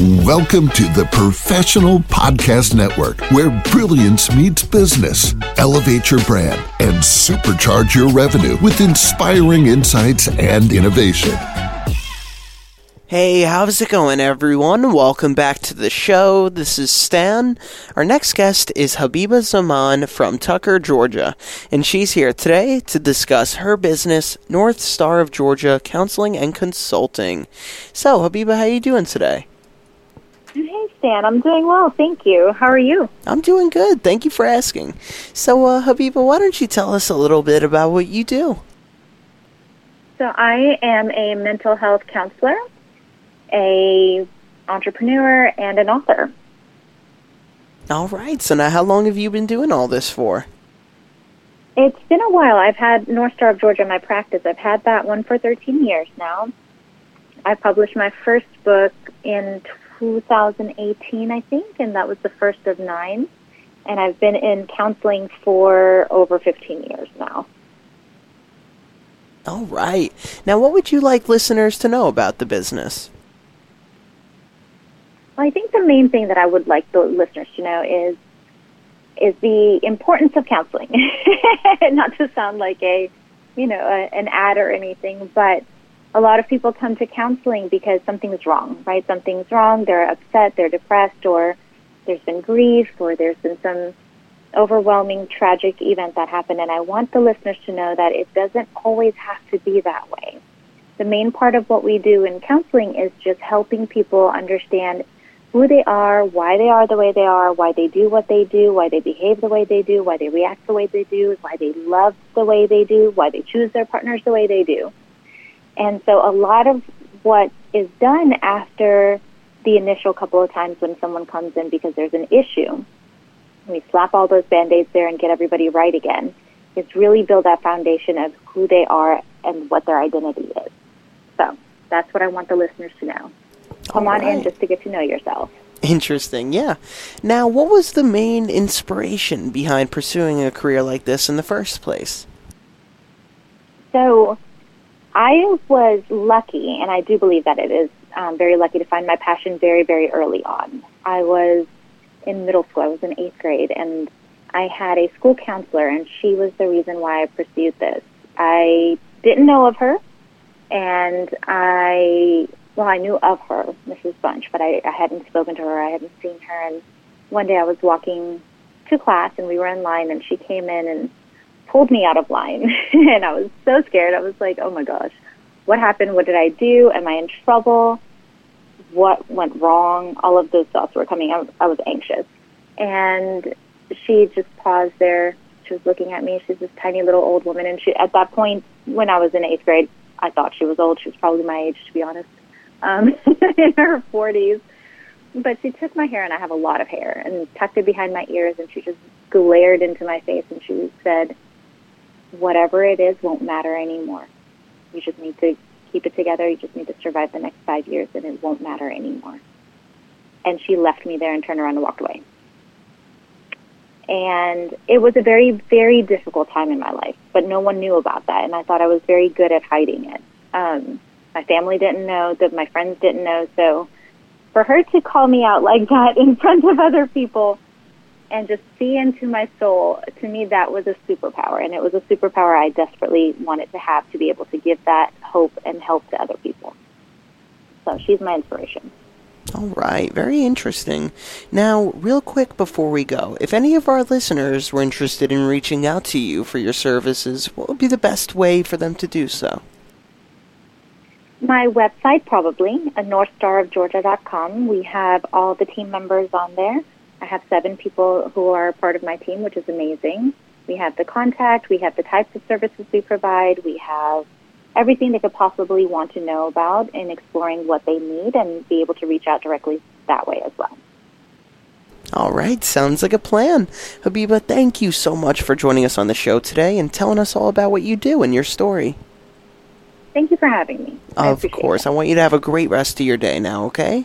Welcome to the Professional Podcast Network, where brilliance meets business. Elevate your brand and supercharge your revenue with inspiring insights and innovation. Hey, how's it going, everyone? Welcome back to the show. This is Stan. Our next guest is Habiba Zaman from Tucker, Georgia, and she's here today to discuss her business, North Star of Georgia Counseling and Consulting. So, Habiba, how are you doing today? Stan. I'm doing well, thank you. How are you? I'm doing good. Thank you for asking. So, uh, Habiba, why don't you tell us a little bit about what you do? So, I am a mental health counselor a entrepreneur and an author. All right. So now how long have you been doing all this for? It's been a while. I've had North Star of Georgia in my practice. I've had that one for 13 years now. I published my first book in 2018, I think, and that was the first of nine. And I've been in counseling for over 15 years now. All right. Now, what would you like listeners to know about the business? Well, I think the main thing that I would like the listeners to know is is the importance of counseling. Not to sound like a, you know, a, an ad or anything, but a lot of people come to counseling because something's wrong, right? Something's wrong. They're upset, they're depressed, or there's been grief, or there's been some overwhelming, tragic event that happened. And I want the listeners to know that it doesn't always have to be that way. The main part of what we do in counseling is just helping people understand who they are, why they are the way they are, why they do what they do, why they behave the way they do, why they react the way they do, why they love the way they do, why they choose their partners the way they do. And so a lot of what is done after the initial couple of times when someone comes in because there's an issue, we slap all those band-aids there and get everybody right again, is really build that foundation of who they are and what their identity is. So that's what I want the listeners to know come on in just to get to know yourself. Interesting, yeah. Now, what was the main inspiration behind pursuing a career like this in the first place? So, I was lucky, and I do believe that it is um, very lucky to find my passion very, very early on. I was in middle school, I was in eighth grade, and I had a school counselor, and she was the reason why I pursued this. I didn't know of her, and I well, I knew of her, Mrs. Bunch, but I, I hadn't spoken to her. I hadn't seen her. And one day I was walking to class, and we were in line, and she came in and pulled me out of line. and I was so scared. I was like, oh my gosh, what happened? What did I do? Am I in trouble? What went wrong? All of those thoughts were coming. I I was anxious. And she just paused there. She was looking at me. She's this tiny little old woman. And she, at that point, when I was in eighth grade, I thought she was old. She was probably my age, to be honest um, in her 40s. But she took my hair, and I have a lot of hair, and tucked it behind my ears, and she just glared into my face, and she said, Whatever it is won't matter anymore. You just need to keep it together. You just need to survive the next five years, and it won't matter anymore. And she left me there and turned around and walked away. And it was a very, very difficult time in my life, but no one knew about that, and I thought I was very good at hiding it. Um, my family didn't know, that my friends didn't know. So for her to call me out like that in front of other people and just see into my soul, to me, that was a superpower. And it was a superpower I desperately wanted to have to be able to give that hope and help to other people. So she's my inspiration. All right, very interesting. Now, real quick before we go, if any of our listeners were interested in reaching out to you for your services, what would be the best way for them to do so? My website, probably, a northstarofgeorgia.com. We have all the team members on there. I have seven people who are part of my team, which is amazing. We have the contact, we have the types of services we provide, we have everything they could possibly want to know about in exploring what they need and be able to reach out directly that way as well. All right, sounds like a plan. Habiba, thank you so much for joining us on the show today and telling us all about what you do and your story. Thank you for having me. Of course. I want you to have a great rest of your day now, okay?